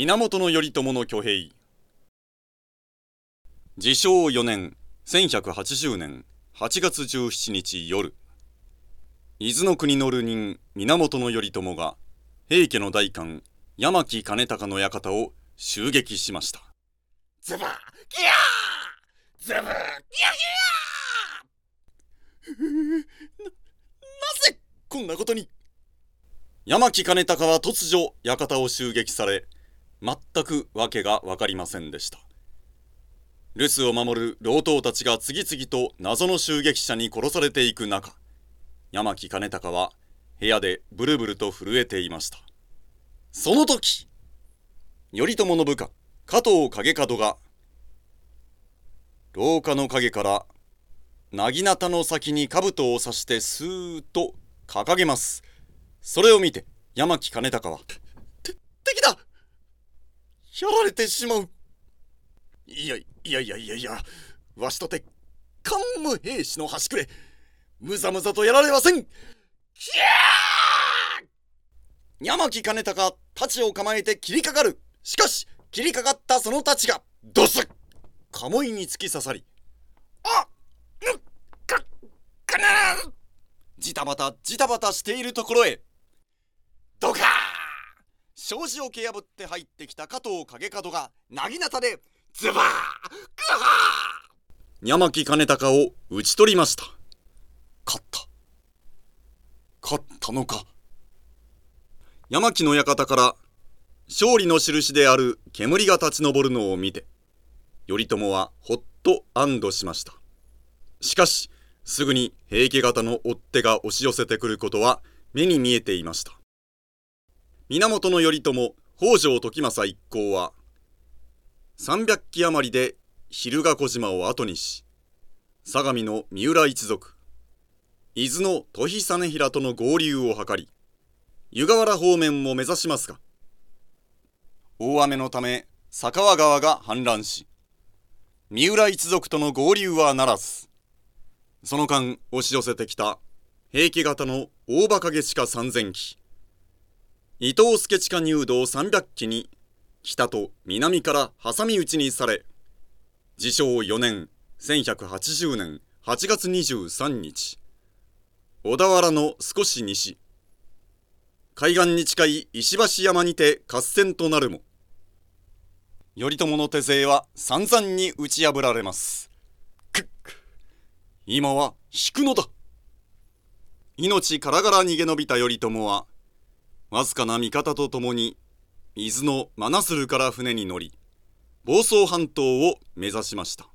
源頼朝の挙兵。自称4年1180年8月17日夜。伊豆の国の流人源頼朝が平家の大官山木兼隆の館を襲撃しました。ズバギャー！ズブギャギャーななぜこんなことに？山木兼隆は突如館を襲撃され全く訳が分かりませんでした。留守を守る老頭たちが次々と謎の襲撃者に殺されていく中山木兼隆は部屋でブルブルと震えていました。その時頼朝の部下加藤景門が廊下の陰から薙刀の先に兜を刺してスーッと掲げます。それを見て山木兼隆は「て敵だ！やられてしまう。いやいやいやいやいやわしとて桓武兵士の端くれむざむざとやられません。ひゃー。山木兼隆太刀を構えて切りかかる。しかし切りかかったその太刀がドスッ鴨居に突き刺さり。あっかかなジタバタジタバタしているところへ。障子を蹴破って入ってきた加藤景門が薙刀でズバーグハー山木兼隆を討ち取りました。勝った。勝ったのか。山木の館から勝利の印である煙が立ち上るのを見て頼朝はほっと安堵しました。しかしすぐに平家方の追っ手が押し寄せてくることは目に見えていました源頼朝北条時政一行は300機余りで蛭ヶ小島を後にし相模の三浦一族伊豆の土肥実平との合流を図り湯河原方面も目指しますが大雨のため佐川川が氾濫し三浦一族との合流はならずその間押し寄せてきた平家型の大馬鹿しか3000機伊藤助地下入道300機に北と南から挟み撃ちにされ自称4年1180年8月23日小田原の少し西海岸に近い石橋山にて合戦となるも頼朝の手勢は散々に打ち破られます。くっ今は引くのだ。命からがら逃げ延びた頼朝はわずかな味方と共に伊豆の真鶴から船に乗り房総半島を目指しました。